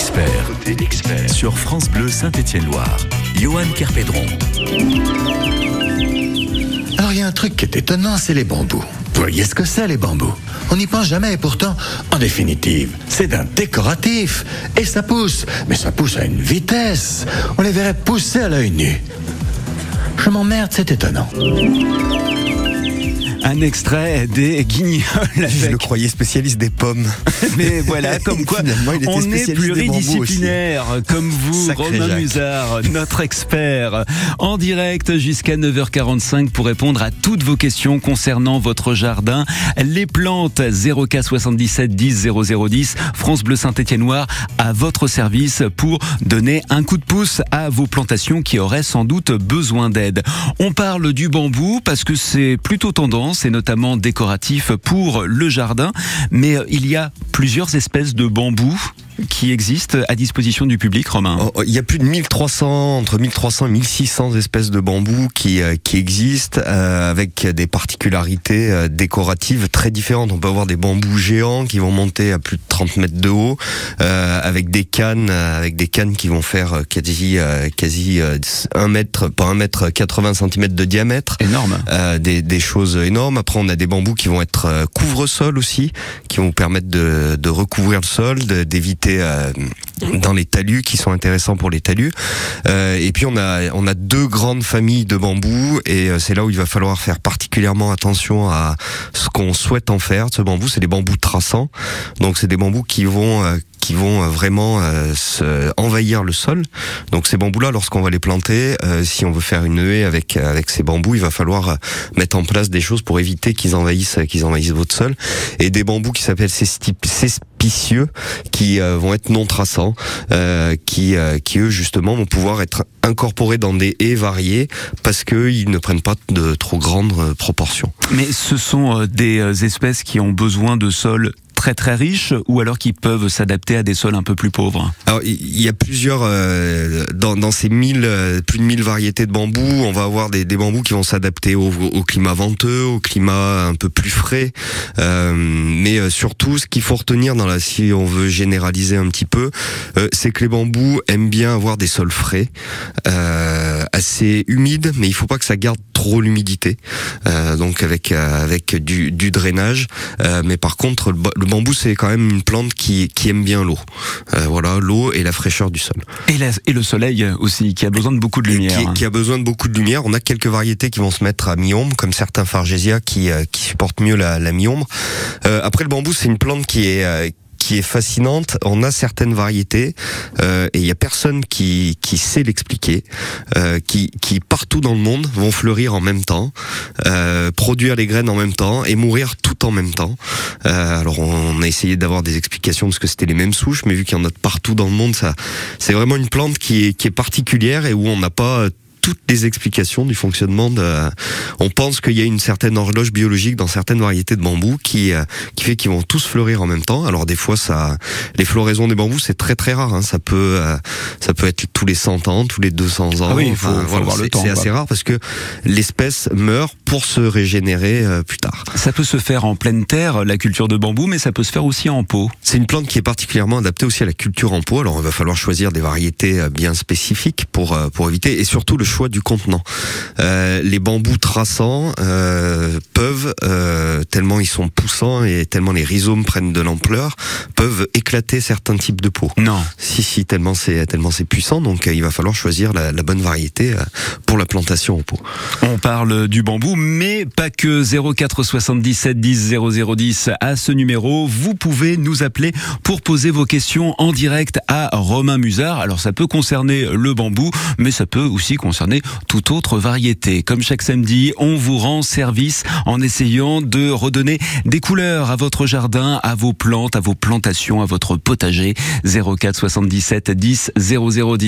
expert, côté expert sur France Bleu Saint-Étienne-Loire. Johan Kerpédron. Alors il y a un truc qui est étonnant, c'est les bambous. Vous voyez ce que c'est les bambous? On n'y pense jamais et pourtant, en définitive, c'est d'un décoratif. Et ça pousse, mais ça pousse à une vitesse. On les verrait pousser à l'œil nu. Je m'emmerde, c'est étonnant. Un extrait des Guignols. Je avec- le croyais spécialiste des pommes. Mais voilà, comme quoi Finalement, il était on est pluridisciplinaire, comme vous, Sacré Romain Jacques. Musard, notre expert, en direct jusqu'à 9h45 pour répondre à toutes vos questions concernant votre jardin. Les plantes 04 77 10 0010, France Bleu Saint-Étienne-Noir à votre service pour donner un coup de pouce à vos plantations qui auraient sans doute besoin d'aide. On parle du bambou parce que c'est plutôt tendance et notamment décoratif pour le jardin, mais euh, il y a plusieurs espèces de bambou qui existent à disposition du public, Romain? Oh, Il y a plus de 1300, entre 1300 et 1600 espèces de bambous qui, euh, qui existent euh, avec des particularités euh, décoratives très différentes. On peut avoir des bambous géants qui vont monter à plus de 30 mètres de haut, euh, avec des cannes, euh, avec des cannes qui vont faire quasi, euh, quasi euh, 1 mètre, pas 1 mètre 80 cm de diamètre. Énorme. Euh, des, des choses énormes. Après, on a des bambous qui vont être couvre-sol aussi, qui vont vous permettre de, de recouvrir le sol, d'éviter euh, dans les talus, qui sont intéressants pour les talus. Euh, et puis, on a, deux grandes familles de bambous, et euh, c'est là où il va falloir faire particulièrement attention à ce qu'on souhaite en faire ce bambou. C'est des bambous traçants. Donc, c'est des bambous qui vont... qui vont euh, vraiment euh, envahir le sol. Donc ces bambous-là, lorsqu'on va les planter, euh, si on veut faire une haie avec avec ces bambous, il va falloir mettre en place des choses pour éviter qu'ils envahissent qu'ils envahissent votre sol. Et des bambous qui s'appellent cesti- cespicieux, qui euh, vont être non traçants, euh, qui euh, qui eux justement vont pouvoir être incorporés dans des haies variées parce que ils ne prennent pas de trop grandes proportions. Mais ce sont des espèces qui ont besoin de sols très très riches ou alors qui peuvent s'adapter à des sols un peu plus pauvres? Alors il y a plusieurs euh, dans, dans ces mille euh, plus de 1000 variétés de bambous, on va avoir des, des bambous qui vont s'adapter au, au climat venteux, au climat un peu plus frais. Euh, mais euh, surtout, ce qu'il faut retenir dans la si on veut généraliser un petit peu, euh, c'est que les bambous aiment bien avoir des sols frais, euh, assez humides, mais il faut pas que ça garde trop l'humidité. Euh, donc avec euh, avec du, du drainage. Euh, mais par contre, le, ba- le bambou c'est quand même une plante qui qui aime bien l'eau. Euh, voilà, l'eau et la fraîcheur du sol. Et, la- et le soleil aussi, qui a besoin de beaucoup de lumière. Qui, qui a besoin de beaucoup de lumière. On a quelques variétés qui vont se mettre à mi-ombre, comme certains Fargesia qui, euh, qui supportent mieux la, la mi-ombre. Euh, après, le bambou, c'est une plante qui est euh, est fascinante. On a certaines variétés euh, et il y a personne qui, qui sait l'expliquer, euh, qui, qui partout dans le monde vont fleurir en même temps, euh, produire les graines en même temps et mourir tout en même temps. Alors on a essayé d'avoir des explications parce que c'était les mêmes souches, mais vu qu'il y en a partout dans le monde, ça, c'est vraiment une plante qui est, qui est particulière et où on n'a pas toutes les explications du fonctionnement de. On pense qu'il y a une certaine horloge biologique dans certaines variétés de bambous qui euh, qui fait qu'ils vont tous fleurir en même temps. Alors des fois, ça, les floraisons des bambous, c'est très très rare. hein. Ça peut euh, ça peut être tous les 100 ans, tous les 200 ans. Ah oui, il faut- faut avoir le c'est- temps, C'est assez rare parce que l'espèce meurt pour se régénérer euh, plus tard. Ça peut se faire en pleine terre, la culture de bambou, mais ça peut se faire aussi en pot. C'est une plante qui est particulièrement adaptée aussi à la culture en pot. Alors, il va falloir choisir des variétés euh, bien spécifiques pour euh, pour éviter et surtout le choix du contenant. Euh, les bambous traçants euh, peuvent euh, tellement ils sont poussants et tellement les rhizomes prennent de l'ampleur peuvent éclater certains types de pots. Non. Si si tellement c'est tellement c'est puissant donc euh, il va falloir choisir la, la bonne variété euh, pour la plantation en pot. On parle du bambou, mais pas que 04 77 10 0010 à ce numéro. Vous pouvez nous appeler pour poser vos questions en direct à Romain Musard. Alors ça peut concerner le bambou, mais ça peut aussi concerner toute autre variété. Comme chaque samedi, on vous rend service en essayant de redonner des couleurs à votre jardin, à vos plantes, à vos plantations, à votre potager. 04 77 10 0010.